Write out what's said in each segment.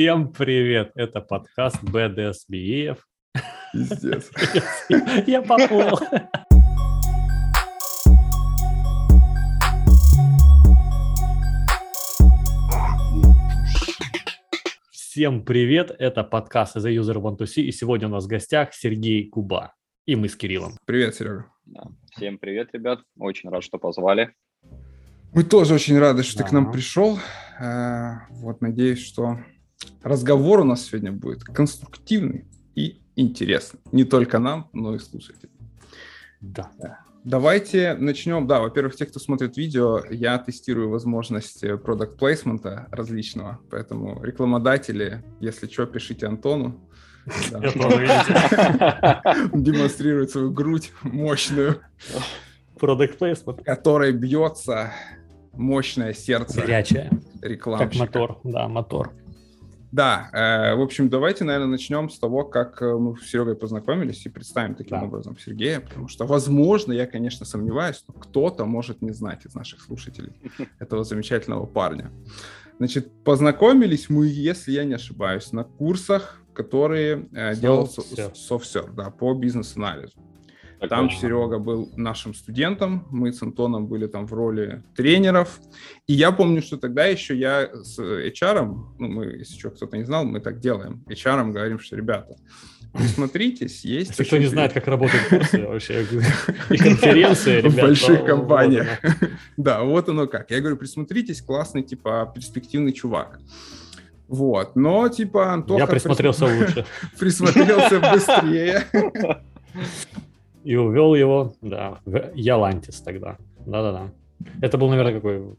Всем привет! Это подкаст BDSBF. Пиздец. Я поплыл. Всем привет! Это подкаст The User Want to See. И сегодня у нас в гостях Сергей Куба. И мы с Кириллом. Привет, Серега. Да. Всем привет, ребят. Очень рад, что позвали. Мы тоже очень рады, что ты к нам пришел. Э, Вот, надеюсь, что разговор у нас сегодня будет конструктивный и интересный. Не только нам, но и слушателям. Да. Давайте начнем. Да, во-первых, те, кто смотрит видео, я тестирую возможность продукт плейсмента различного, поэтому рекламодатели, если что, пишите Антону. Демонстрирует свою грудь мощную, Product placement. которой бьется мощное сердце Горячая, как рекламщика. мотор. Да, мотор. Да, э, в общем, давайте, наверное, начнем с того, как э, мы с Серегой познакомились и представим таким Да. образом Сергея, потому что, возможно, я, конечно, сомневаюсь, но кто-то может не знать из наших слушателей этого замечательного парня. Значит, познакомились мы, если я не ошибаюсь, на курсах, которые э, делал. SoftServe, да, по бизнес-анализу. Так Там точно. Серега был нашим студентом, мы с Антоном были там в роли тренеров. И я помню, что тогда еще я с HR, ну, мы, если что, кто-то не знал, мы так делаем. HR говорим, что, ребята, присмотритесь, есть... Если кто не знает, как работают курсы вообще, и конференции, В больших компаниях. Да, вот оно как. Я говорю, присмотритесь, классный, типа, перспективный чувак. Вот, но, типа, Антоха... Я присмотрелся присма- лучше Присмотрелся быстрее. И увел его, да, в Ялантис тогда. Да-да-да. Это был, наверное, какой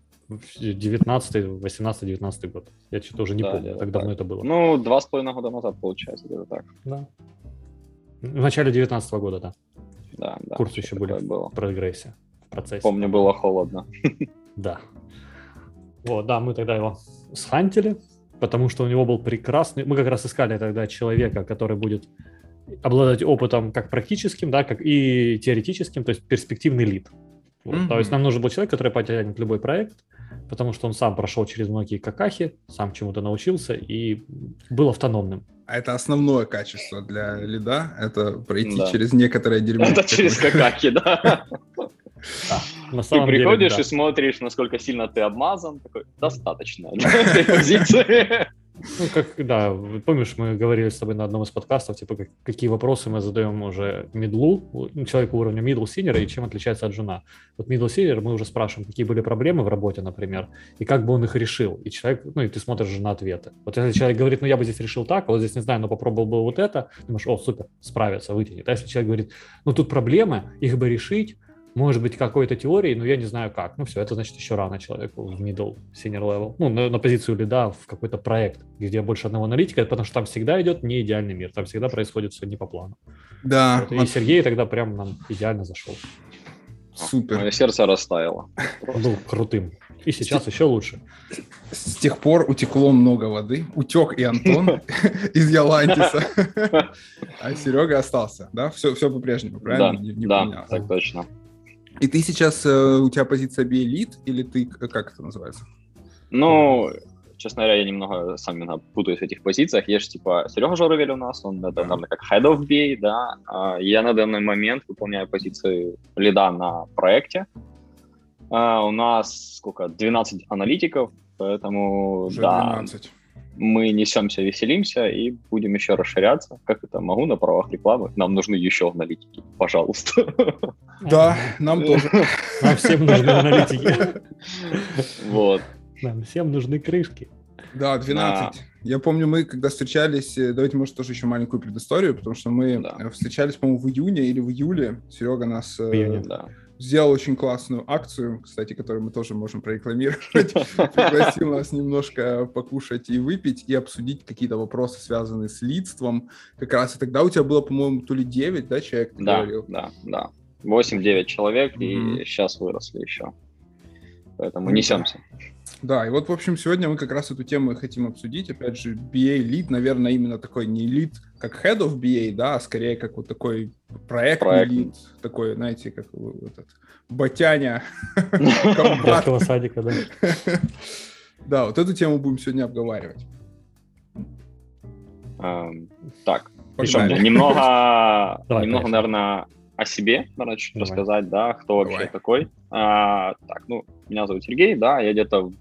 19 18 19 год. Я что-то уже не Да, помню, как давно это было. Ну, два с половиной года назад, получается, где-то так. Да. В начале 19 года, да, Да, да. Курсы что еще были. было. в прогрессе, в процессе. Помню, было холодно. Да. Вот, да, мы тогда его схантили, потому что у него был прекрасный... Мы как раз искали тогда человека, который будет обладать опытом как практическим, да, как и теоретическим, то есть перспективный лид. Вот, То Мгм. есть нам нужен был человек, который потянет любой проект, потому что он сам прошел через многие какахи, сам чему-то научился и был автономным. А это основное качество для лида, это пройти Да. через некоторое дерьмо. Это через какаки, да. На Ты самом деле, приходишь да. и смотришь, насколько сильно ты обмазан. Такой, достаточно этой позиции. Ну, как, да, помнишь, мы говорили с тобой на одном из подкастов, типа, как- какие вопросы мы задаем уже медлу, ну, человеку уровня middle senior, и чем отличается от жена. Вот middle senior мы уже спрашиваем, какие были проблемы в работе, например, и как бы он их решил. И человек, ну, и ты смотришь же на ответы. Вот если человек говорит, ну, я бы здесь решил так, а вот здесь не знаю, но попробовал бы вот это, думаешь, о, супер, справится, вытянет. А если человек говорит, ну, тут проблемы, их бы решить, может быть, какой-то теорией, но я не знаю как. Ну все, это значит еще рано человеку в middle, senior level. Ну, на, на позицию лида в какой-то проект, где больше одного аналитика, потому что там всегда идет не идеальный мир, там всегда происходит все не по плану. Да, Вот, и вот Сергей тогда прям нам идеально зашел. супер. Мое сердце растаяло. Он был крутым. И сейчас еще лучше. С тех пор утекло много воды. Утек и Антон из Ялантиса. А Серега остался, да? Все, все по-прежнему, Да, правильно? Да, поменялось. так точно. И ты сейчас, э, у тебя позиция биэлит, или ты, к- как это называется? Ну, честно говоря, я немного сам иногда путаюсь в этих позициях. Есть типа Серега Журавель у нас, он это, наверное, как head of BA, да. А Я на данный момент выполняю позицию лида на проекте. А У нас сколько? 12 аналитиков, поэтому Уже да, 12. Мы несемся, веселимся и будем еще расширяться. Как это могу на правах рекламы? Нам нужны еще аналитики, пожалуйста. Да, нам тоже. Нам всем нужны аналитики. Вот. Нам всем нужны крышки. Да, 12. Я помню, мы когда встречались, э, давайте, может, тоже еще маленькую предысторию, потому что мы Да. э, встречались, по-моему, в июне или в июле. Серега нас э, В июне. Да. Сделал очень классную акцию, кстати, которую мы тоже можем прорекламировать. Пригласил нас немножко покушать и выпить, и обсудить какие-то вопросы, связанные с лидством. Как раз и тогда у тебя было, по-моему, то ли 9, да, человек, Да, говорил? да, да. 8-9 человек, Мгм. и сейчас выросли еще. Поэтому несемся. Да, и вот, в общем, сегодня мы как раз эту тему и хотим обсудить. Опять же, BA лид, наверное, именно такой не лид, как head of BA, да, а скорее как вот такой Проект. лид, такой, знаете, как вот этот батяня. Детского садика, да. Да, вот эту тему будем сегодня обговаривать. Эм, так, что, немного, немного, наверное, о себе, наверное, чуть Давай. рассказать, да, кто вообще Давай. такой. А, так, ну, меня зовут Сергей, да, я где-то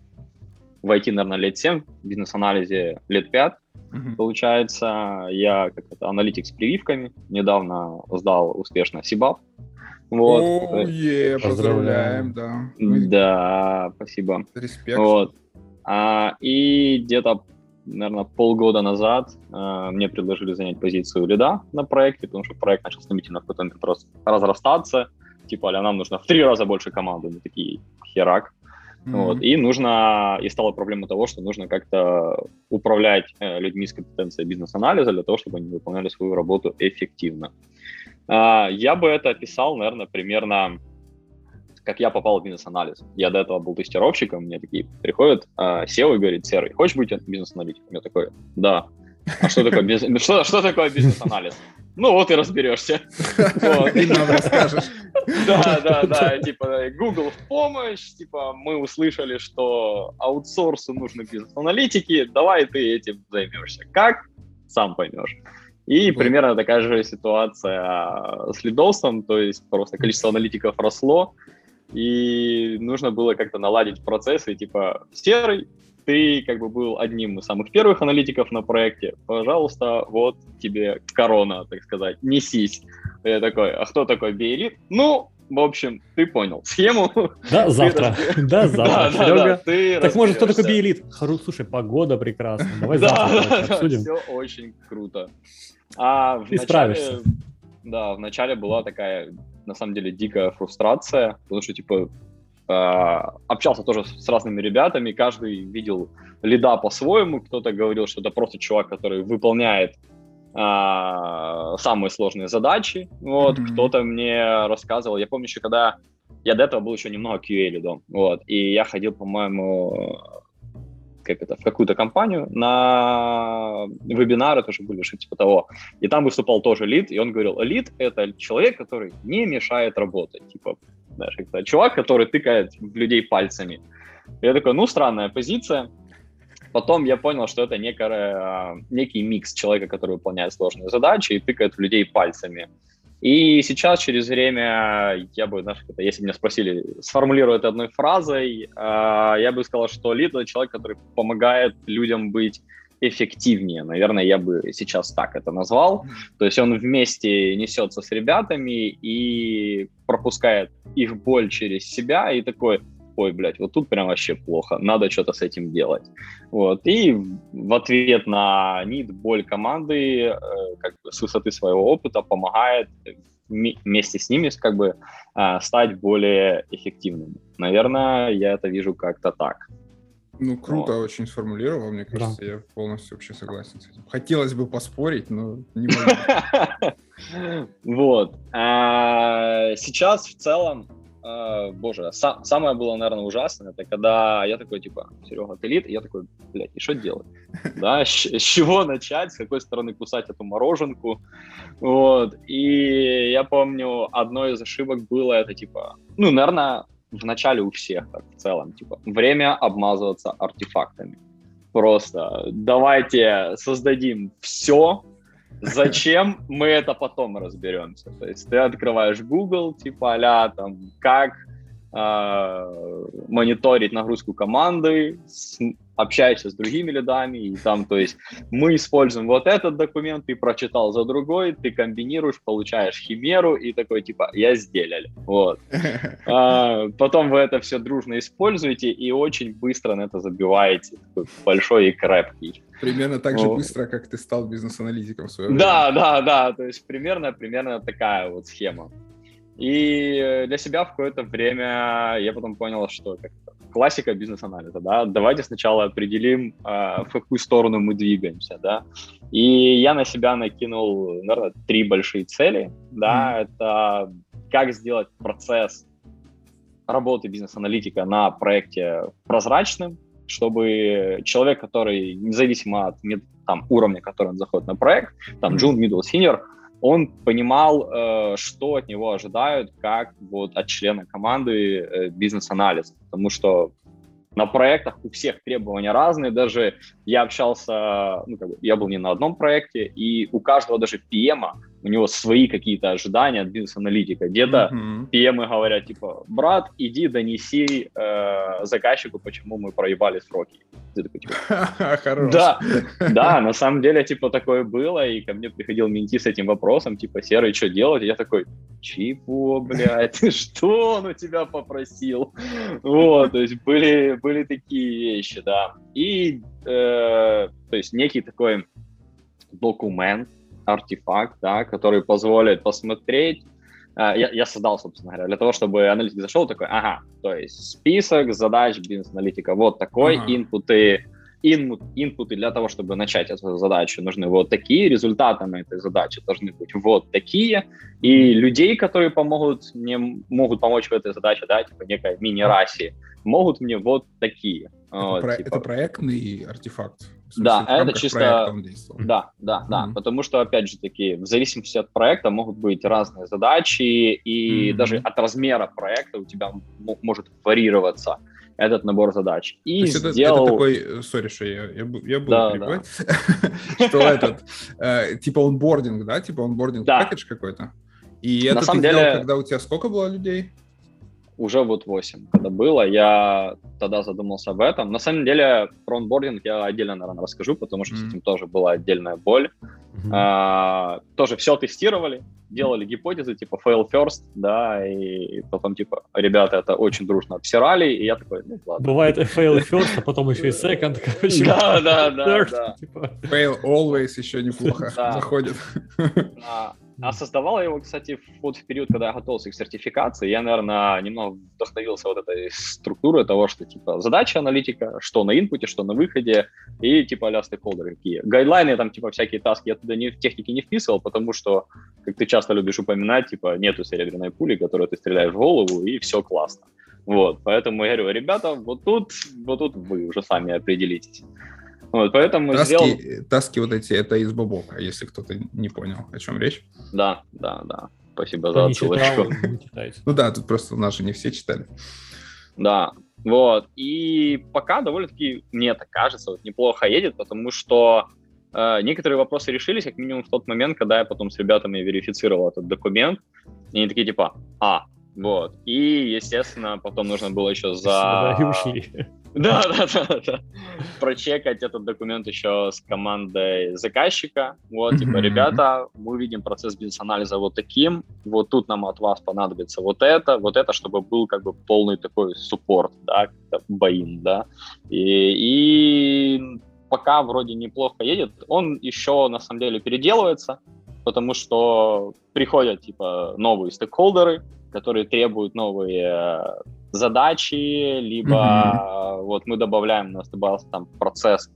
в IT, наверное, лет 7, в бизнес-анализе лет 5, Мгм. получается. Я как это, аналитик с прививками, недавно сдал успешно СИБАП. Вот. О, е, Поздравляем. поздравляем, да. Мы- Да, спасибо. Респект. Вот. А, и где-то, наверное, полгода назад а, мне предложили занять позицию лида на проекте, потому что проект начал стремительно в какой-то момент раз- разрастаться. Типа, а нам нужно в три раза больше команды. Мы такие, херак. Мгм. Вот. И нужно, и стала проблема того, что нужно как-то управлять э, людьми с компетенцией бизнес-анализа для того, чтобы они выполняли свою работу эффективно. А, я бы это описал, наверное, примерно как я попал в бизнес-анализ. Я до этого был тестировщиком, мне такие приходят а, SEO и говорит, Серый, хочешь быть бизнес-аналитиком? Я такой, да. А что такое, бизнес... что, что такое бизнес-анализ? Ну вот и разберешься. И нам расскажешь. Да, да, да, типа Google в помощь, типа мы услышали, что аутсорсу нужны бизнес-аналитики, давай ты этим займешься. Как? Сам поймешь. И примерно такая же ситуация а, с лидосом, то есть просто количество аналитиков росло, и нужно было как-то наладить процессы, типа, серый, ты как бы был одним из самых первых аналитиков на проекте, пожалуйста, вот тебе корона, так сказать, несись. Я такой, а кто такой Биэлит? Ну, в общем, ты понял схему. Да, завтра. Да, завтра. Ты Так может, кто такой? Хару, слушай, погода прекрасная. Давай Да, завтра да, короче, да, обсудим. все очень круто. А в начале, да, в начале была такая, на самом деле, дикая фрустрация, потому что, типа, а, общался тоже с разными ребятами, каждый видел лида по-своему, кто-то говорил, что это просто чувак, который выполняет а, самые сложные задачи, вот, Мгм. кто-то мне рассказывал, я помню еще, когда я до этого был еще немного QA лидом, вот, и я ходил, по-моему, как это, в какую-то компанию на вебинары тоже были, что типа того. И там выступал тоже лид, и он говорил, лид — это человек, который не мешает работать. Типа, знаешь, это чувак, который тыкает в людей пальцами. Я такой, ну, странная позиция. Потом я понял, что это некая, некий микс человека, который выполняет сложные задачи и тыкает в людей пальцами. И сейчас, через время, я бы, знаешь, это, если меня спросили, сформулирую это одной фразой, э, я бы сказал, что лид — это человек, который помогает людям быть эффективнее. Наверное, я бы сейчас так это назвал. То есть он вместе несется с ребятами и пропускает их боль через себя и такой, ой, блядь, вот тут прям вообще плохо, надо что-то с этим делать. Вот. И в ответ на нид, боль команды, э, как бы с высоты своего опыта помогает вме- вместе с ними как бы э, стать более эффективными. Наверное, я это вижу как-то так. Ну, круто очень сформулировал, мне кажется, я полностью вообще согласен с этим. Хотелось бы поспорить, но не могу. Вот. А, Сейчас в целом, а, боже, са- самое было, наверное, ужасное, это когда я такой, типа, Серега, ты лид, и я такой, блядь, и что делать? Да, с чего начать, с какой стороны кусать эту мороженку? Вот. И я помню, одной из ошибок было это, типа, ну, наверное, в начале у всех так в целом, типа, время обмазываться артефактами. Просто давайте создадим все, Зачем мы это потом разберемся? То есть ты открываешь Google, типа а там, как э, мониторить нагрузку команды, с- общаешься с другими лидами, и там, то есть мы используем вот этот документ, ты прочитал за другой, ты комбинируешь, получаешь химеру, и такой, типа, я сделали. Вот. А, потом вы это все дружно используете и очень быстро на это забиваете. Такой большой и крепкий. Примерно так же Ну. быстро, как ты стал бизнес-аналитиком в свое время. Да, да, да, то есть примерно, примерно такая вот схема. И э, для себя в какое-то время я потом понял, что как классика бизнес-анализа, да, давайте сначала определим, а, в какую сторону мы двигаемся, да. И я на себя накинул, наверное, три большие цели, да, это как сделать процесс работы бизнес-аналитика на проекте прозрачным, чтобы человек, который независимо от там, уровня, который он заходит на проект, там. Джун, middle, senior, он понимал, э, что от него ожидают, как вот от члена команды э, бизнес-анализа. Потому что на проектах у всех требования разные, даже я общался, ну, как бы, я был не на одном проекте, и у каждого даже PM у него свои какие-то ожидания от бизнес-аналитика. Где-то mm-hmm. PM говорят, типа, брат, иди донеси э, заказчику, почему мы проебали сроки. Ты такой, типа, Да, да, на самом деле, типа, такое было, и ко мне приходил менти с этим вопросом, типа, Серый, что делать? И я такой, чего, блядь, что он у тебя попросил? Вот, то есть были, были такие вещи, да. И, э, то есть, некий такой документ, артефакт, да, который позволит посмотреть, Uh, я, я создал, собственно говоря, для того, чтобы аналитик зашел такой, ага, то есть список задач бизнес-аналитика вот такой, ага. инпуты, инпут, инпуты для того, чтобы начать эту задачу, нужны вот такие, результатами этой задачи должны быть вот такие, и людей, которые помогут мне, могут помочь в этой задаче, да, типа некая мини-раси, могут мне вот такие. Это, вот, про, типа. это проектный артефакт. Смысле, да, это чисто... Да, да, да. Mm-hmm. Потому что, опять же таки, в зависимости от проекта могут быть разные задачи, и mm-hmm. даже от размера проекта у тебя может варьироваться этот набор задач. И сделал... это, это такой, сори, что я, я, я буду да, перебивать, что этот, э, типа онбординг, да, типа онбординг пакетж какой-то? И это ты делал, когда у тебя сколько было людей? Уже вот 8, когда было, я тогда задумался об этом. На самом деле, про онбординг я отдельно, наверное, расскажу, потому что mm-hmm. с этим тоже была отдельная боль. Mm-hmm. А, тоже все тестировали, делали гипотезы, типа fail first, да, и потом, типа, ребята это очень дружно обсирали, и я такой, ну, ладно. Бывает fail first, а потом еще и second, короче. Да, да, да. Типа. Fail always еще неплохо заходит. А создавал я его, кстати, вот в период, когда я готовился к сертификации, я, наверное, немного вдохновился вот этой структурой того, что, типа, задача аналитика, что на инпуте, что на выходе, и, типа, а стейкхолдеры какие. Гайдлайны, там, типа, всякие таски я туда не, в технике не вписывал, потому что, как ты часто любишь упоминать, типа, нету серебряной пули, которую ты стреляешь в голову, и все классно. Вот, поэтому я говорю, ребята, вот тут, вот тут вы уже сами определитесь. Вот, поэтому таски, сделал... таски вот эти, это из Бобока, если кто-то не понял, о чем речь. Да, да, да. Спасибо Кто за отсылочку. ну да, тут просто наши не все читали. Да, вот. И пока довольно-таки, мне так кажется, вот неплохо едет, потому что э, некоторые вопросы решились, как минимум в тот момент, когда я потом с ребятами верифицировал этот документ. И они такие типа, а, вот. И, естественно, потом нужно было еще за... Да, да, да, да. Прочекать этот документ еще с командой заказчика. Вот, типа, ребята, мы видим процесс бизнес-анализа вот таким, вот тут нам от вас понадобится вот это, вот это, чтобы был как бы полный такой суппорт, да, боин, да. И, и пока вроде неплохо едет, он еще на самом деле переделывается, потому что приходят типа новые стейкхолдеры, которые требуют новые задачи, либо mm-hmm. вот мы добавляем, у нас добавился там процесс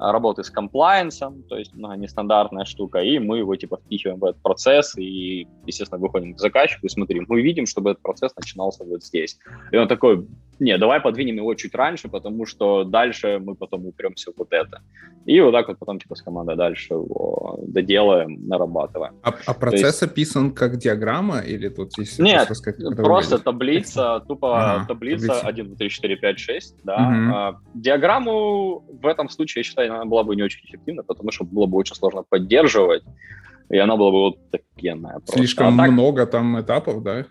работы с комплайенсом, то есть ну, нестандартная штука, и мы его типа впихиваем в этот процесс и, естественно, выходим к заказчику и смотрим. Мы видим, чтобы этот процесс начинался вот здесь. И он такой, не, давай подвинем его чуть раньше, потому что дальше мы потом упремся в вот это. И вот так вот потом типа с командой дальше его доделаем, нарабатываем. А, а процесс есть... описан как диаграмма или тут есть... Нет, просто, просто таблица, тупо ага, таблица, таблица 1, 2, 3, 4, 5, 6, да. Угу. А, диаграмму в этом случае, я считаю, она была бы не очень эффективна, потому что было бы очень сложно поддерживать, и она была бы вот такенная. Слишком а так, много там этапов, да?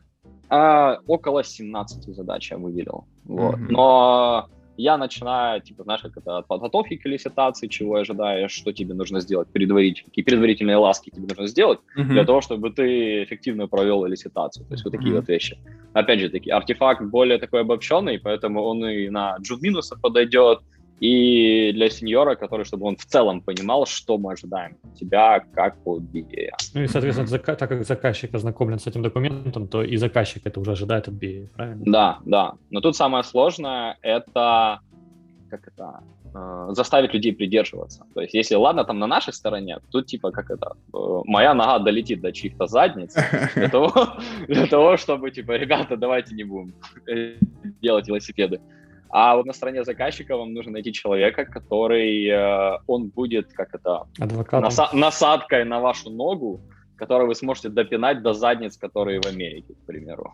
А, около 17 задач я выделил. Вот. Mm-hmm. Но я начинаю, типа, знаешь, как это от подготовки к лиситации, чего ожидаешь, что тебе нужно сделать, предварительные, какие предварительные ласки тебе нужно сделать mm-hmm. для того, чтобы ты эффективно провел лиситацию. То есть вот такие mm-hmm. вот вещи. Опять же таки, артефакт более такой обобщенный, поэтому он и на джун минуса подойдет, и для сеньора, который, чтобы он в целом понимал, что мы ожидаем от тебя как от BA. Ну и, соответственно, зака- так как заказчик ознакомлен с этим документом, то и заказчик это уже ожидает от BA, правильно? Да, да. Но тут самое сложное — это как это э, заставить людей придерживаться. То есть, если ладно, там на нашей стороне, тут типа как это, э, моя нога долетит до чьих-то задниц для того, для того, чтобы типа, ребята, давайте не будем делать велосипеды. А вот на стороне заказчика вам нужно найти человека, который, э, он будет, как это, наса- насадкой на вашу ногу, которую вы сможете допинать до задниц, которые в Америке, к примеру.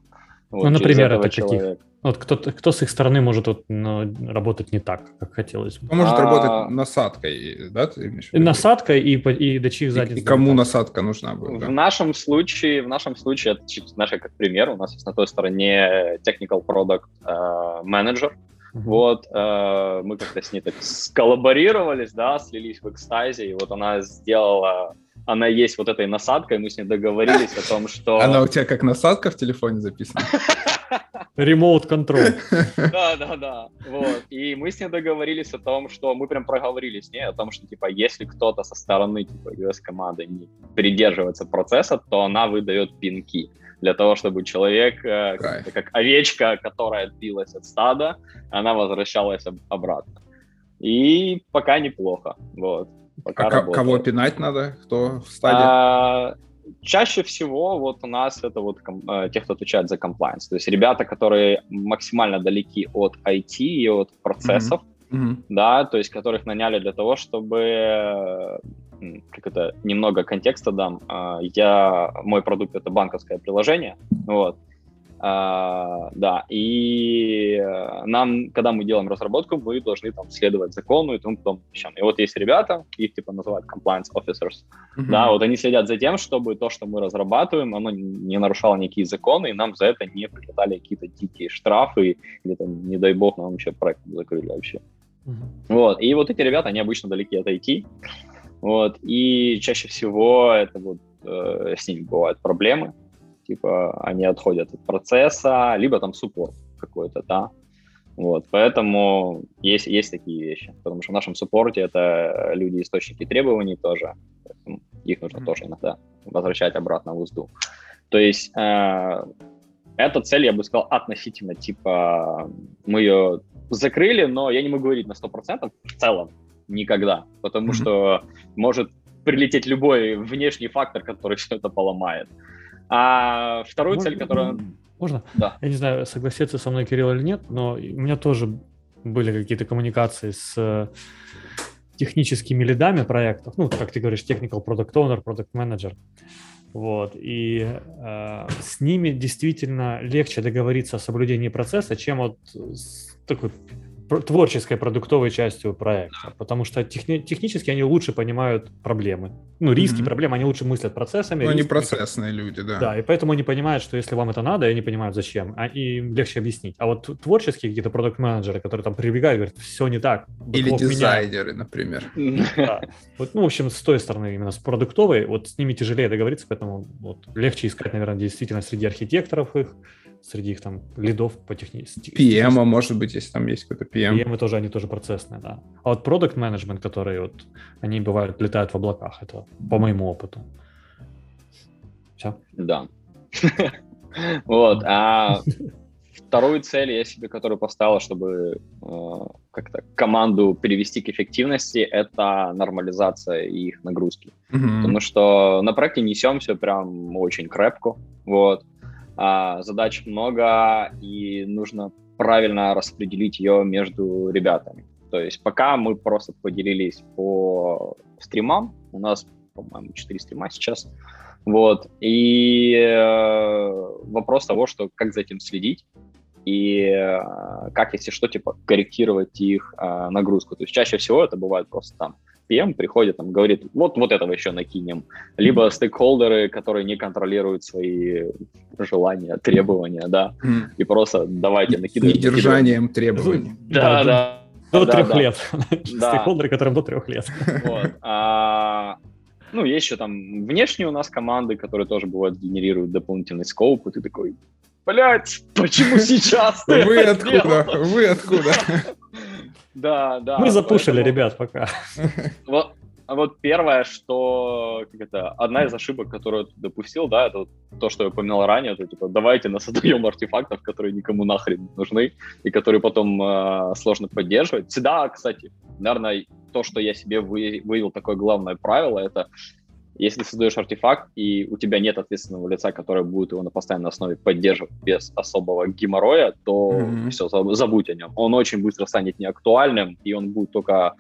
Вот, ну, например, это каких? Вот кто, кто с их стороны может вот, ну, работать не так, как хотелось бы? Кто может а... работать насадкой, да? Ты насадкой и, и до чьих задниц. И, и кому насадка нужна? Да? В нашем случае, в нашем случае, это наш как пример, у нас есть на той стороне technical product uh, manager, Uh-huh. Вот, э, мы как-то с ней так сколлаборировались, да, слились в экстазе, и вот она сделала, она есть вот этой насадкой, мы с ней договорились о том, что... Она у тебя как насадка в телефоне записана? Remote control. Да, да, да. Вот. И мы с ней договорились о том, что мы прям проговорили с ней о том, что, типа, если кто-то со стороны, типа, US-команды не придерживается процесса, то она выдает пинки для того, чтобы человек, э, как, как овечка, которая отбилась от стада, она возвращалась обратно. И пока неплохо. Вот. Пока а кого пинать надо? Кто в стаде? А, чаще всего вот у нас это вот э, те, кто отвечает за compliance. То есть ребята, которые максимально далеки от IT и от процессов, mm-hmm. да, то есть которых наняли для того, чтобы как это немного контекста дам. А, я мой продукт это банковское приложение, вот. А, да, и э, нам, когда мы делаем разработку, мы должны там следовать закону и тому подобным вещам. И вот есть ребята, их типа называют compliance officers, mm-hmm. да, вот они следят за тем, чтобы то, что мы разрабатываем, оно не нарушало никакие законы, и нам за это не прилетали какие-то дикие штрафы, или там, не дай бог, нам вообще проект закрыли вообще. Mm-hmm. Вот, и вот эти ребята, они обычно далеки от IT, вот, и чаще всего это вот э, с ними бывают проблемы, типа они отходят от процесса, либо там суппорт какой-то, да. Вот, поэтому есть, есть такие вещи, потому что в нашем суппорте это люди-источники требований тоже, их нужно mm-hmm. тоже иногда возвращать обратно в узду. То есть э, эта цель, я бы сказал, относительно, типа, мы ее закрыли, но я не могу говорить на 100% в целом, никогда, потому mm-hmm. что может прилететь любой внешний фактор, который все это поломает. А вторую Можно? цель, которая... Можно? Да. Я не знаю, согласится со мной Кирилл или нет, но у меня тоже были какие-то коммуникации с э, техническими лидами проектов, ну, как ты говоришь, technical product owner, product manager. Вот, и э, с ними действительно легче договориться о соблюдении процесса, чем вот с такой творческой продуктовой частью проекта, потому что техни- технически они лучше понимают проблемы. Ну, риски, mm-hmm. проблемы, они лучше мыслят процессами. Ну, они процессные люди, да. Да, и поэтому они понимают, что если вам это надо, они понимают, зачем, а им легче объяснить. А вот творческие какие-то продукт-менеджеры, которые там прибегают, говорят, все не так. Или дизайнеры, меня. например. Да. Вот, ну, в общем, с той стороны, именно с продуктовой, вот с ними тяжелее договориться, поэтому вот легче искать, наверное, действительно среди архитекторов их, среди их там лидов по технике. PM, может быть, если там есть какой-то PM. PM тоже, они тоже процессные, да. А вот продукт менеджмент, которые вот, они бывают, летают в облаках, это по моему опыту. Все? Да. Вот, а вторую цель я себе, которую поставила, чтобы э, как-то команду перевести к эффективности, это нормализация их нагрузки. Mm-hmm. Потому что на проекте несем все прям очень крепко, вот. А, задач много, и нужно правильно распределить ее между ребятами. То есть пока мы просто поделились по стримам, у нас, по-моему, 4 стрима сейчас, вот, и э, вопрос того, что как за этим следить, и э, как, если что, типа, корректировать их э, нагрузку. То есть чаще всего это бывает просто там PM приходит, там, говорит, вот, вот этого еще накинем. Либо стейкхолдеры, которые не контролируют свои желания, требования, да, и просто давайте накидываем. Недержанием требований. Да, да. До трех лет. Стейкхолдеры, которым до трех лет. А, ну, есть еще там внешние у нас команды, которые тоже бывают генерируют дополнительный скоуп, и ты такой, блядь, почему сейчас Вы откуда? Вы откуда? Да, да. Мы запушили, поэтому... ребят, пока. Вот, а вот первое, что как это, одна из ошибок, которую ты допустил, да, это то, что я упоминал ранее, это типа давайте насоздаем артефактов, которые никому нахрен нужны и которые потом э, сложно поддерживать. Всегда, кстати, наверное, то, что я себе вы, вывел такое главное правило, это если ты создаешь артефакт, и у тебя нет ответственного лица, которое будет его на постоянной основе поддерживать без особого геморроя, то mm-hmm. все, забудь о нем. Он очень быстро станет неактуальным, и он будет только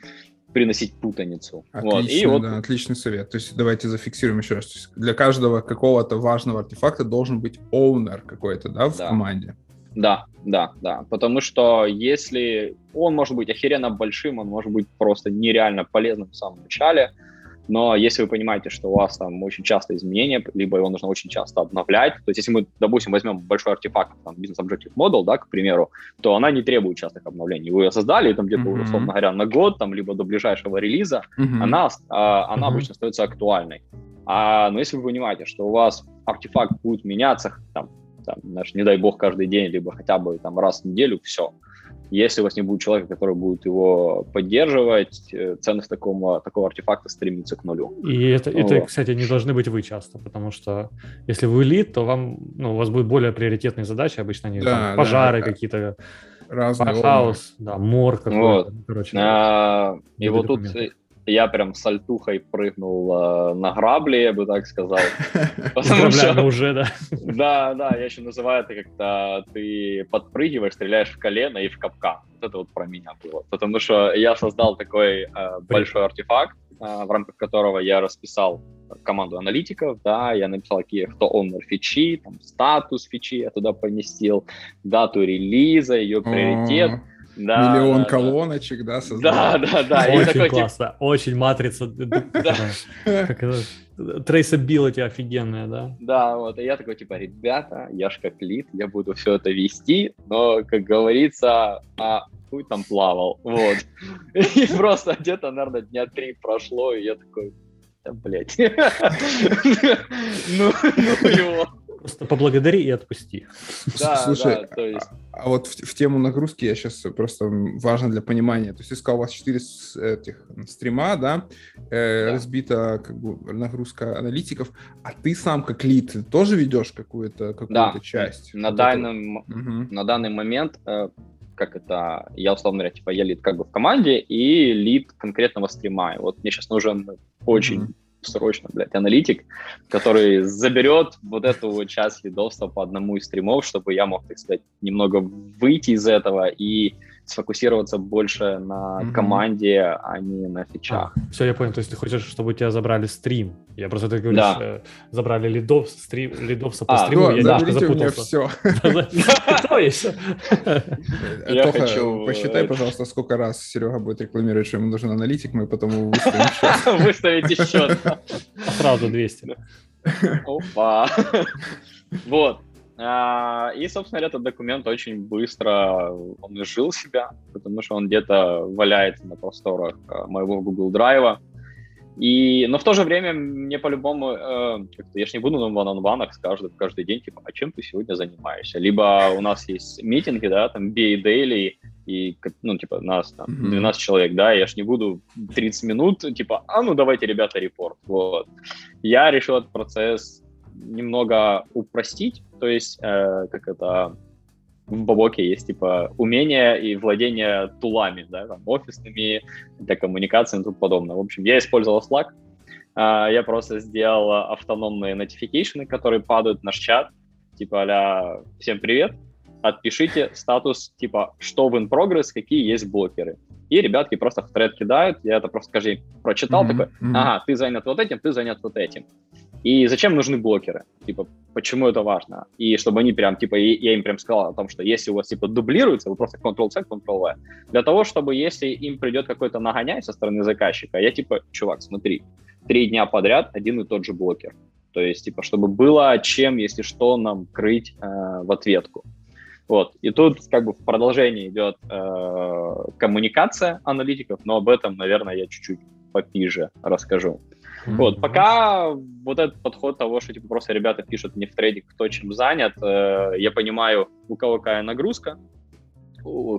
приносить путаницу. Отличный, вот. И вот... да, отличный совет. То есть давайте зафиксируем еще раз. То есть для каждого какого-то важного артефакта должен быть оунер какой-то, да, в Да. команде. Да, да, да. Потому что если он может быть охеренно большим, он может быть просто нереально полезным в самом начале, но если вы понимаете, что у вас там очень часто изменения, либо его нужно очень часто обновлять, то есть если мы, допустим, возьмем большой артефакт, там, Business Objective Model, да, к примеру, то она не требует частых обновлений. Вы ее создали, там где-то, Мгм. условно говоря, на год, там, либо до ближайшего релиза, Мгм. она, а, она Мгм. обычно остается актуальной. А, но если вы понимаете, что у вас артефакт будет меняться, там, там, знаешь, не дай бог, каждый день, либо хотя бы там раз в неделю, все. Если у вас не будет человека, который будет его поддерживать, э, ценность такого, такого артефакта стремится к нулю. И это, это, Вот. кстати, не должны быть вы часто, потому что если вы лид, то вам, ну, у вас будут более приоритетные задачи, обычно они Да, там, пожары да. какие-то, Разные хаос, да, мор какой-то, Вот. ну, короче. А, и вот тут. Я прям с альтухой прыгнул а, на грабли, я бы так сказал. Потому что, уже, да. да, да, я еще называю это, когда ты подпрыгиваешь, стреляешь в колено и в капкан. Вот это вот про меня было. Потому что я создал такой э, большой артефакт, э, в рамках которого я расписал команду аналитиков, да, я написал, какие, кто owner фичи, там, статус фичи я туда поместил, дату релиза, ее приоритет. О, Да, Миллион да, колоночек, да, создал. Да, да, да. Очень такой, классно, очень матрица, traceability офигенная, да. Да, вот, и я такой, типа, ребята, я ж как лид, я буду все это вести, но, как говорится, а хуй там плавал, вот. И просто где-то, наверное, дня три прошло, и я такой, да, блядь, ну, ну его. Просто поблагодари и отпусти. Да, Слушай, да, то есть, А вот в, в тему нагрузки я сейчас просто м, важно для понимания. То есть ты сказал, у вас 4 с- этих стрима, да, э, Да. разбита как бы нагрузка аналитиков, а ты сам как лид ты тоже ведешь какую-то какую-то Да, часть? на Вот данном, это- Мгм. на данный момент, э, как это, я условно говоря, типа, я лид как бы в команде и лид конкретного стрима. И вот мне сейчас нужен очень Мгм. Срочно, блядь, аналитик, который заберет вот эту вот часть лидовства по одному из стримов, чтобы я мог, так сказать, немного выйти из этого и сфокусироваться больше на Мгм. команде, а не на фичах. Все, я понял. То есть ты хочешь, чтобы у тебя забрали стрим. Я просто, ты говоришь, Да. э, забрали лидов, стрим, лидовса по А, стриму, Да, я немножко заберите у меня запутался. все. Я хочу, посчитай, э, пожалуйста, сколько раз Серега будет рекламировать, что ему нужен аналитик, мы потом его выставим счет. Выставите счет. Сразу 200. Опа. Вот. А, И, собственно, этот документ очень быстро он изжил себя, потому что он где-то валяется на просторах а, моего Google Драйва. И, но в то же время мне по-любому, э, я ж не буду на ван-он-ванах с каждый, каждый день, типа, а чем ты сегодня занимаешься? Либо у нас есть митинги, да, там, BA Daily, и, ну, типа, нас там Мгм. 12 человек, да, я ж не буду 30 минут, типа, а ну давайте, ребята, репорт, вот. Я решил этот процесс немного упростить, то есть, э, как это, в Бабоке есть, типа, умение и владение тулами, да, там, офисными, для коммуникации и тому подобное. В общем, я использовал Slack, а, я просто сделал автономные notification, которые падают в наш чат, типа а «Всем привет, отпишите статус, типа, что в in progress, какие есть блокеры». И ребятки просто в тред кидают, я это просто, скажи, прочитал, Мгм, такой, ага, ты занят вот этим, ты занят вот этим. И зачем нужны блокеры? Типа, почему это важно? И чтобы они прям, типа, я им прям сказал о том, что если у вас, типа, дублируется, вы просто Ctrl-C, Ctrl-V. Для того, чтобы, если им придет какой-то нагоняй со стороны заказчика, я, типа, чувак, смотри, три дня подряд один и тот же блокер. То есть, типа, чтобы было чем, если что, нам крыть э, в ответку. Вот. И тут как бы в продолжении идет э, коммуникация аналитиков, но об этом, наверное, я чуть-чуть попиже расскажу. Вот, Мгм. пока вот этот подход того, что типа просто ребята пишут мне в трейде, кто чем занят, э, я понимаю, у кого какая нагрузка,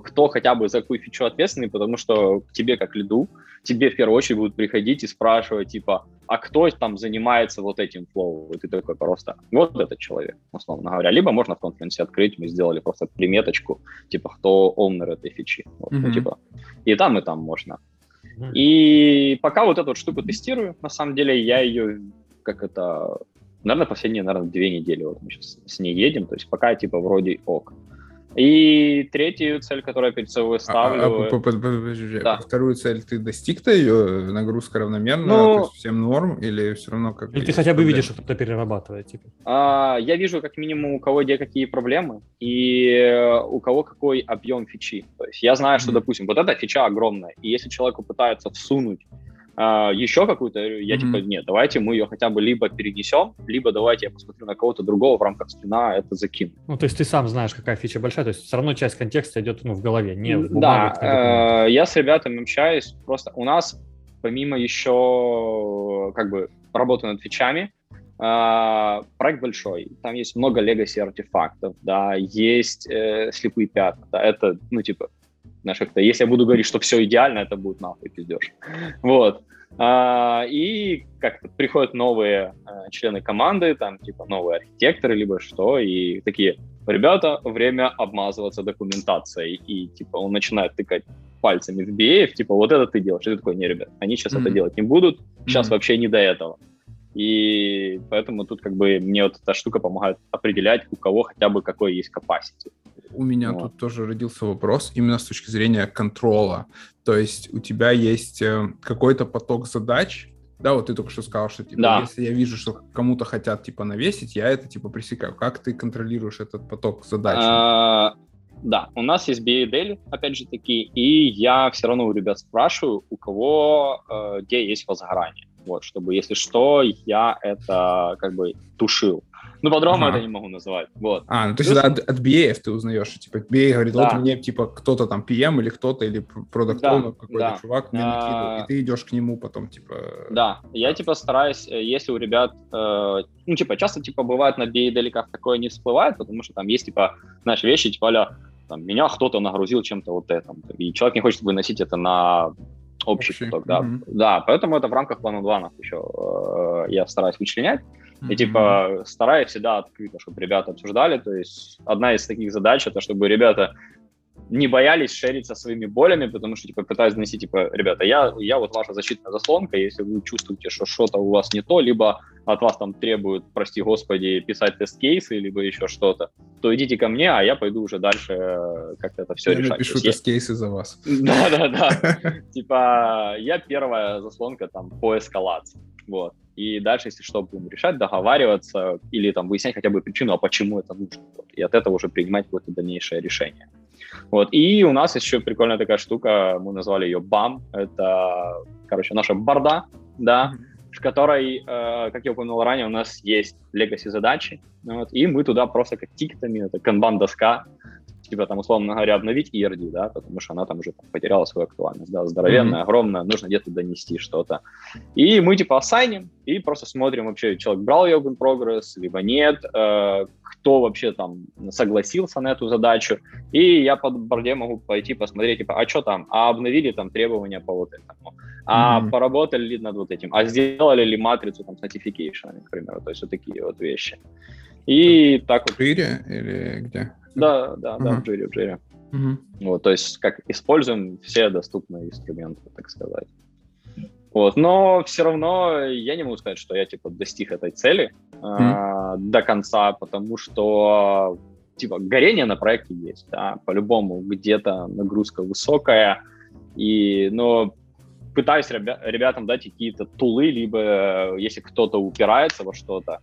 кто хотя бы за какую фичу ответственный, потому что тебе как лиду, тебе в первую очередь будут приходить и спрашивать, типа, а кто там занимается вот этим флоу? И ты такой просто, вот этот человек, условно говоря. Либо можно в конференции открыть, мы сделали просто приметочку, типа, кто owner этой фичи. Вот, ну, Мгм. типа, и там, и там можно. И пока вот эту вот штуку тестирую, на самом деле я ее, как это, наверное, последние, наверное, две недели вот мы сейчас с ней едем, то есть пока типа вроде ок. И третью цель, которую я перед собой ставлю... А, а, подожди, да. вторую цель ты достиг-то ее? Нагрузка равномерна? Ну, то есть всем норм? Или все равно как Или ты хотя бы видишь, что кто-то перерабатывает? Типа? А, я вижу как минимум у кого где какие проблемы и у кого какой объем фичи. То есть я знаю, что, mm-hmm. допустим, вот эта фича огромная, и если человеку пытаются всунуть а, еще какую-то, я mm-hmm. типа, нет, давайте мы ее хотя бы либо перенесем, либо давайте я посмотрю на кого-то другого в рамках спина это закину. Ну, то есть ты сам знаешь, какая фича большая, то есть все равно часть контекста идет ну, в голове, не в бумаге. Да, э, я с ребятами общаюсь, просто у нас помимо еще как бы работы над фичами, Uh, проект большой, там есть много legacy артефактов, да, есть э, слепые пятна, да, это, ну, типа, как-то, если я буду говорить, что все идеально, это будет нахуй пиздеж. Вот. А, и как приходят новые а, члены команды, там, типа, новые архитекторы, либо что, и такие, ребята, время обмазываться документацией. И, типа, он начинает тыкать пальцами в BA, типа, вот это ты делаешь. И ты такой, не, ребят, они сейчас mm-hmm. это делать не будут, сейчас mm-hmm. вообще не до этого. И поэтому тут как бы мне вот эта штука помогает определять, у кого хотя бы какой есть capacity. У меня вот. тут тоже родился вопрос именно с точки зрения контрола. То есть у тебя есть э, какой-то поток задач, да, вот ты только что сказал, что типа, да. если я вижу, что кому-то хотят типа навесить, я это типа пресекаю. Как ты контролируешь этот поток задач? А, да, у нас есть BADL, опять же таки, и я все равно у ребят спрашиваю, у кого э, где есть возгорание вот, чтобы, если что, я это как бы тушил. Ну, по-другому ага. это не могу называть, вот. А, ну, то есть Плюс... от, от BA ты узнаешь, типа, BA говорит, да. вот мне, типа, кто-то там PM или кто-то, или продукт да, какой-то да. чувак мне накидывал, и ты идешь к нему потом, типа... Да, я, типа, стараюсь, э, если у ребят, э, ну, типа, часто, типа, бывает на BA далеках такое не всплывает, потому что там есть, типа, знаешь, вещи, типа, а там, меня кто-то нагрузил чем-то вот этим, и человек не хочет выносить это на общий, общий. поток, да. Mm-hmm. Да, поэтому это в рамках план-планов еще э, я стараюсь вычленять. Mm-hmm. И типа стараюсь всегда открыто, чтобы ребята обсуждали. То есть одна из таких задач это чтобы ребята не боялись шериться своими болями, потому что, типа, пытаюсь донести, типа, ребята, я, я вот ваша защитная заслонка, если вы чувствуете, что что-то у вас не то, либо от вас там требуют, прости господи, писать тест-кейсы, либо еще что-то, то идите ко мне, а я пойду уже дальше э, как-то это все я решать. Я напишу тест-кейсы за вас. Да-да-да. Типа, я первая заслонка там по эскалации. Вот. И дальше, если что, будем решать, договариваться или там выяснять хотя бы причину, а почему это нужно. И от этого уже принимать какое-то дальнейшее решение. Вот. И у нас еще прикольная такая штука, мы назвали ее BAM. Это, короче, наша борда, да, в которой, э, как я упомянул ранее, у нас есть legacy задачи, вот, и мы туда просто как тикетами, это канбан-доска, типа там, условно говоря, обновить ERD, да, потому что она там уже потеряла свою актуальность, да, здоровенная, mm-hmm. огромная, нужно где-то донести что-то. И мы типа ассайним и просто смотрим вообще, человек брал ее в progress, либо нет, э, кто вообще там согласился на эту задачу, и я по борде могу пойти посмотреть, типа, а что там, а обновили там требования по вот этому, а mm-hmm. поработали ли над вот этим, а сделали ли матрицу там с notification, к примеру, то есть вот такие вот вещи. И так вот. В Jira или где? Да, да, да, uh-huh. в Jira, в Jira. Uh-huh. Вот, то есть как используем все доступные инструменты, так сказать. Вот, но все равно я не могу сказать, что я типа достиг этой цели mm-hmm. э, до конца, потому что типа горение на проекте есть, да, по-любому где-то нагрузка высокая, и, но пытаюсь ребя- ребятам дать какие-то тулы, либо если кто-то упирается во что-то,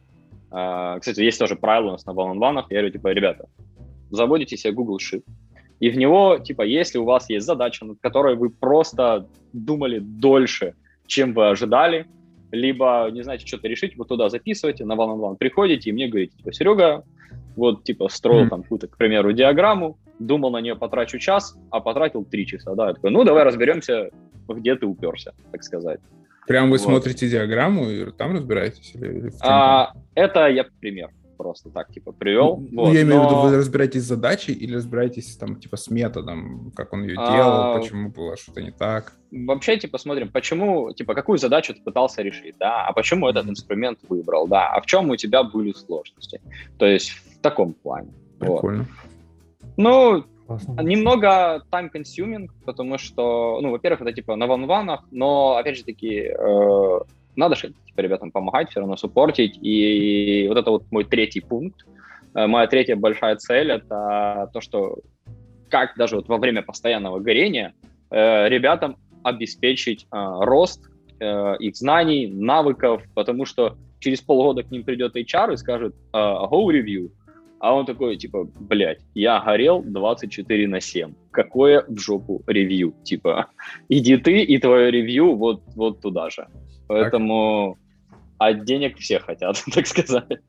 э, кстати, есть тоже правило у нас на ван я говорю, типа, ребята, заводите себе Google Sheet, и в него, типа, если у вас есть задача, над которой вы просто думали дольше, чем вы ожидали, либо не знаете, что-то решить, вот туда записывайте, на one-on-one приходите и мне говорите, типа, Серега, вот, типа, строил mm-hmm. там какую-то, к примеру, диаграмму, думал на нее потрачу час, а потратил три часа, да, я такой, ну, давай разберемся, где ты уперся, так сказать. Прям вы вот. смотрите диаграмму и там разбираетесь? Или а, это я пример просто так, типа, привел. Ну, вот, я имею но... в виду, вы разбираетесь с задачей или разбираетесь, там, типа, с методом, как он ее делал, а... почему было что-то не так? Вообще, типа, смотрим, почему, типа, какую задачу ты пытался решить, да, а почему mm-hmm. этот инструмент выбрал, да, а в чем у тебя были сложности. То есть в таком плане. Прикольно. Вот. Ну, Классно. Немного time-consuming, потому что, ну, во-первых, это типа на ван-ванах, но, опять же таки, э, надо же типа, ребятам помогать, все равно суппортить. И вот это вот мой третий пункт. э, моя третья большая цель — это то, что как даже вот во время постоянного горения э, ребятам обеспечить э, рост э, их знаний, навыков, потому что через полгода к ним придет HR и скажет э, «go review», а он такой, типа, блядь, я горел 24 на 7. Какое в жопу ревью? Типа, иди ты и твое ревью вот, вот туда же. Поэтому от а денег все хотят, так сказать.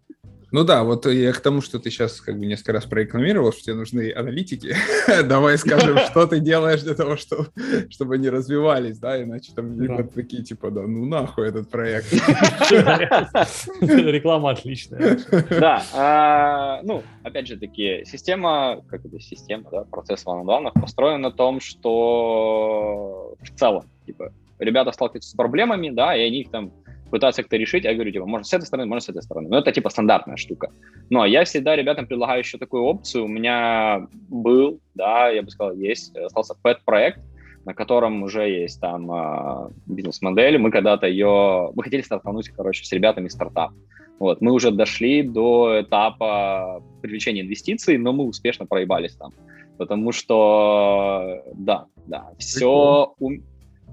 Ну да, вот я к тому, что ты сейчас как бы несколько раз прорекламировал, что тебе нужны аналитики. Давай скажем, что ты делаешь для того, что, чтобы они развивались, да, иначе там да. такие типа, да, ну нахуй этот проект. Реклама отличная. Да, а, ну, опять же таки, система, как это система, да, процесс one построен на том, что в целом, типа, ребята сталкиваются с проблемами, да, и они их там пытаются как-то решить, я говорю, типа, можно с этой стороны, можно с этой стороны. Но это, типа, стандартная штука. Но я всегда ребятам предлагаю еще такую опцию. У меня был, да, я бы сказал, есть, остался пэт-проект, на котором уже есть там э, бизнес-модель. Мы когда-то ее... Мы хотели стартануть, короче, с ребятами стартап. Вот, мы уже дошли до этапа привлечения инвестиций, но мы успешно проебались там. Потому что, да, да, все, ум,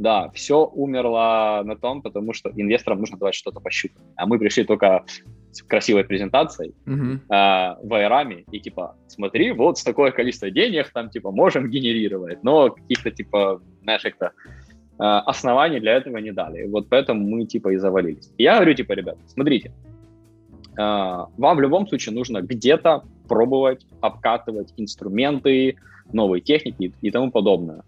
да, все умерло на том, потому что инвесторам нужно давать что-то пощупать. А мы пришли только с красивой презентацией, uh-huh. э, вайрами, и типа, смотри, вот с такое количество денег там, типа, можем генерировать, но каких-то, типа, знаешь, как-то э, оснований для этого не дали. Вот поэтому мы, типа, и завалились. И я говорю, типа, ребята, смотрите, э, вам в любом случае нужно где-то пробовать, обкатывать инструменты, новые техники и, и тому подобное.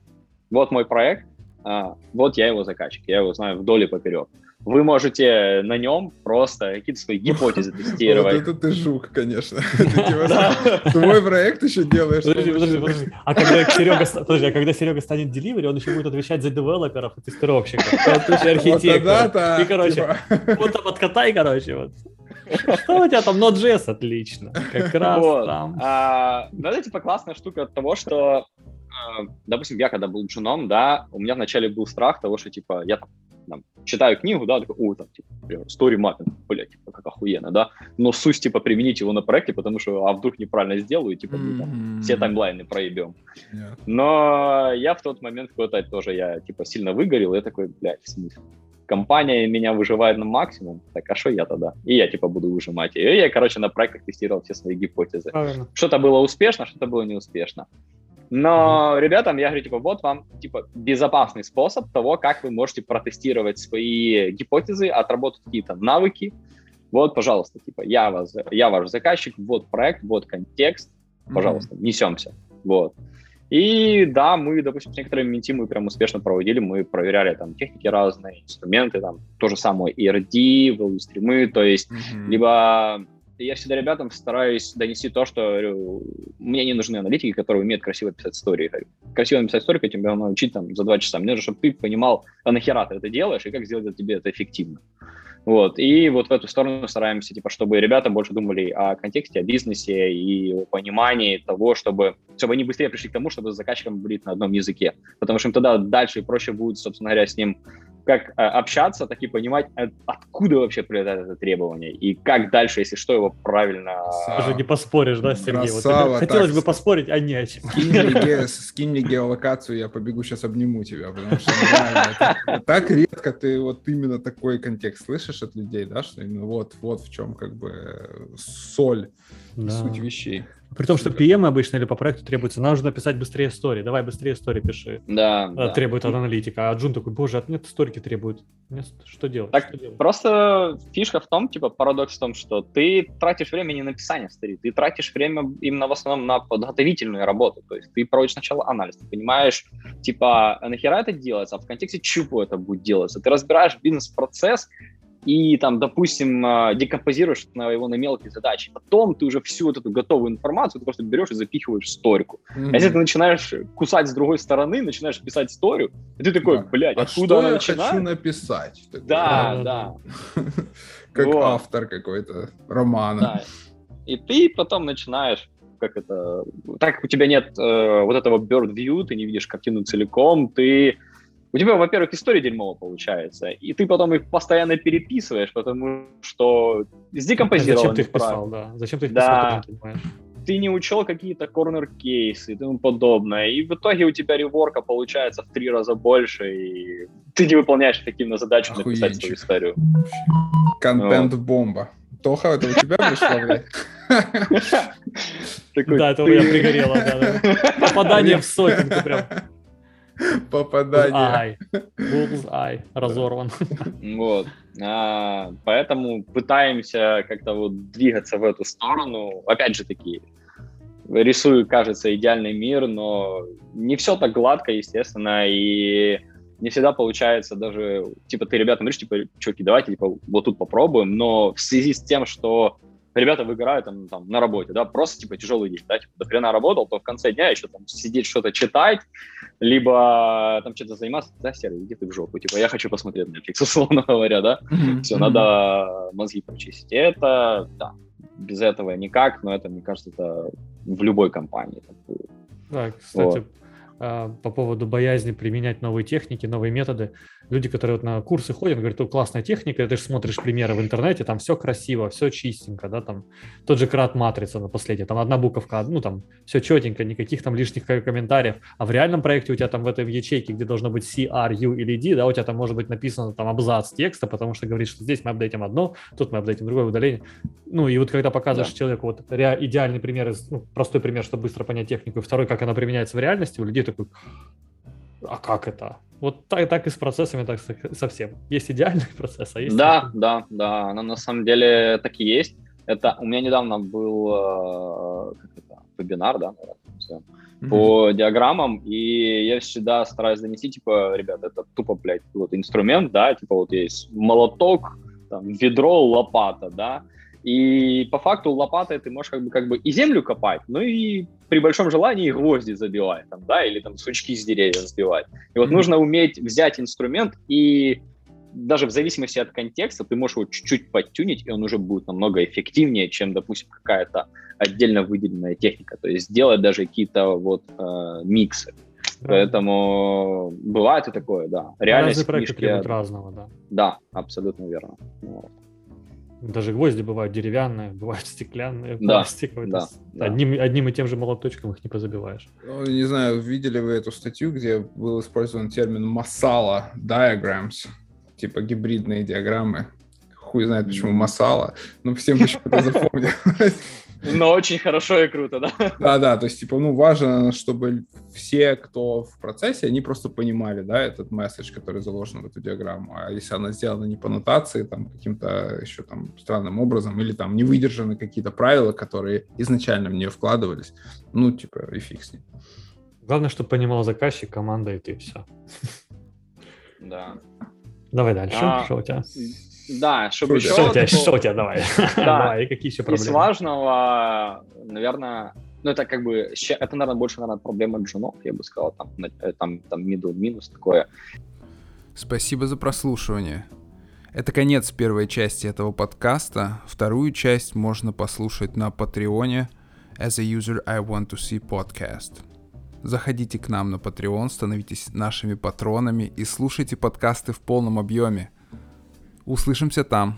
Вот мой проект, а, вот я его заказчик, я его знаю вдоль и поперек. Вы можете на нем просто какие-то свои гипотезы тестировать. Вот это ты жук, конечно. Твой проект еще делаешь. Подожди, подожди, подожди. А когда Серега, подожди, а когда Серега станет деливери, он еще будет отвечать за девелоперов и тестировщиков. Вот архитектор. И, короче, типа. вот там откатай, короче, вот. Что у тебя там Node.js? Отлично. Как раз там. А, ну, это типа классная штука от того, что допустим, я когда был джуном, да, у меня вначале был страх того, что, типа, я там, там читаю книгу, да, такой, о, там, типа, например, story mapping, блядь, типа, как охуенно, да, но суть, типа, применить его на проекте, потому что, а вдруг неправильно сделаю, типа, мы там все таймлайны проебем. Yeah. Но я в тот момент какой-то тоже, я, типа, сильно выгорел, я такой, блядь, в смысле? компания меня выживает на максимум, так а что я тогда? И я типа буду выжимать. И я, короче, на проектах тестировал все свои гипотезы. Правильно. Что-то было успешно, что-то было неуспешно. Но ребятам я говорю, типа, вот вам, типа, безопасный способ того, как вы можете протестировать свои гипотезы, отработать какие-то навыки. Вот, пожалуйста, типа, я, вас, я ваш заказчик, вот проект, вот контекст, пожалуйста, mm-hmm. несемся. Вот. И да, мы, допустим, с некоторыми менти мы прям успешно проводили, мы проверяли там техники разные, инструменты, там, то же самое ERD, value стримы, то есть, mm-hmm. либо я всегда ребятам стараюсь донести то, что говорю, мне не нужны аналитики, которые умеют красиво писать истории. Красиво написать историю, тебе надо научить там за два часа. Мне нужно, чтобы ты понимал, а нахера ты это делаешь и как сделать это тебе это эффективно. Вот. И вот в эту сторону стараемся, типа, чтобы ребята больше думали о контексте, о бизнесе и о понимании того, чтобы, чтобы они быстрее пришли к тому, чтобы с заказчиком говорить на одном языке. Потому что им тогда дальше и проще будет, собственно говоря, с ним как э, общаться, так и понимать, откуда вообще прилетает это требование, и как дальше, если что, его правильно... Даже не поспоришь, да, Сергей? Красава, вот, хотелось так, бы поспорить, а не о чем. Скинь мне, ге, скинь мне геолокацию, я побегу сейчас обниму тебя, потому что это, так редко ты вот именно такой контекст слышишь от людей, да, что именно вот, вот в чем как бы соль, да. суть вещей. При том, что PM обычно или по проекту требуется, нужно писать быстрее истории. Давай быстрее истории пиши. Да. А, требует от аналитика. А Джун такой, боже, от меня историки требуют. Что делать? Так, что делать? просто фишка в том, типа, парадокс в том, что ты тратишь время не на написание истории, ты тратишь время именно в основном на подготовительную работу. То есть ты проводишь сначала анализ, ты понимаешь, типа, а нахера это делается, а в контексте чего это будет делаться. Ты разбираешь бизнес-процесс, и там, допустим, а, декомпозируешь на его на мелкие задачи. Потом ты уже всю вот эту готовую информацию ты просто берешь и запихиваешь в сторику. Mm-hmm. А если ты начинаешь кусать с другой стороны, начинаешь писать историю, и ты такой, да. блядь, а откуда что я начинает? хочу написать? Да, да. Как автор какой-то романа. Да. И ты потом начинаешь как это, так как у тебя нет э, вот этого bird view, ты не видишь картину целиком, ты у тебя, во-первых, история дерьмово получается, и ты потом их постоянно переписываешь, потому что с декомпозировал. Зачем ты их писал, да? Зачем ты их Да. писал, ты не понимаешь? ты не учел какие-то корнер-кейсы и тому подобное, и в итоге у тебя реворка получается в три раза больше, и ты не выполняешь эффективно задачу написать свою Охуенчик. историю. Контент-бомба. Тоха, это у тебя пришло, блядь? Да, это у меня пригорело, да, да. Попадание в сотенку прям. Попадание. Ай, ай, разорван. Вот. А, поэтому пытаемся как-то вот двигаться в эту сторону. Опять же таки, рисую, кажется, идеальный мир, но не все так гладко, естественно, и не всегда получается даже, типа, ты ребятам говоришь, типа, чуваки, давайте, типа, вот тут попробуем, но в связи с тем, что ребята выгорают там, там на работе, да, просто, типа, тяжелый день, да, типа, до хрена работал, то в конце дня еще там сидеть что-то читать, либо там что-то заниматься, да, серый, иди ты в жопу, типа, я хочу посмотреть Netflix, условно говоря, да, все, надо мозги прочистить. И это, да, без этого никак, но это, мне кажется, это в любой компании. так будет. Да, кстати, а, по поводу боязни применять новые техники, новые методы. Люди, которые вот на курсы ходят, говорят, о, классная техника, ты же смотришь примеры в интернете, там все красиво, все чистенько, да, там тот же крат матрица на последней, там одна буковка, ну там все четенько, никаких там лишних ко- комментариев, а в реальном проекте у тебя там в этой ячейке, где должно быть C, R, U или D, да, у тебя там может быть написано там абзац текста, потому что говорит, что здесь мы апдейтим одно, тут мы апдейтим другое удаление. Ну и вот когда показываешь Да. человеку вот идеальный пример, ну, простой пример, чтобы быстро понять технику, и второй, как она применяется в реальности, у людей такой, а как это? Вот так, так и с процессами, так со- совсем. Есть идеальный процесс, а есть... Да, такой. да, да, она на самом деле так и есть. Это у меня недавно был э, как это, вебинар, да, назовем, по диаграммам, и я всегда стараюсь донести, типа, ребят, это тупо, блядь, вот инструмент, да, типа вот есть молоток, там, ведро, лопата, да, и по факту лопатой ты можешь как бы, как бы и землю копать, ну и при большом желании и гвозди забивать, там, да, или там сучки с деревьев сбивать. И вот нужно уметь взять инструмент и даже в зависимости от контекста ты можешь его чуть-чуть подтюнить, и он уже будет намного эффективнее, чем, допустим, какая-то отдельно выделенная техника. То есть сделать даже какие-то вот э, миксы. Поэтому бывает и такое, да. Реальность Разные проекты книжке- требуют разного, да. Да, абсолютно верно. Вот. Даже гвозди бывают деревянные, бывают стеклянные, Да, пластиковые. да, да. Одним, одним и тем же молоточком их не позабиваешь. Ну, Не знаю, видели вы эту статью, где был использован термин масала diagrams, типа гибридные диаграммы. Хуй знает, почему масала, но всем почему-то запомнилось. Но очень хорошо и круто, да? Да-да, то есть, типа, ну, важно, чтобы все, кто в процессе, они просто понимали, да, этот месседж, который заложен в эту диаграмму. А если она сделана не по нотации, там, каким-то еще там странным образом, или там не выдержаны какие-то правила, которые изначально в нее вкладывались, ну, типа, и фиг с ним. Главное, чтобы понимал заказчик, команда и ты все. Да. Давай дальше. А, Что у тебя? Да, чтобы Что еще... Что у тебя? Что у тебя? Давай. Давай. И какие еще Из проблемы? важного, наверное, ну это как бы, это, наверное, больше, наверное, проблема джунов, я бы сказал, там, э, там, там middle минус такое. Спасибо за прослушивание. Это конец первой части этого подкаста. Вторую часть можно послушать на Патреоне As a User I Want to See Podcast. Заходите к нам на Patreon, становитесь нашими патронами и слушайте подкасты в полном объеме. Услышимся там.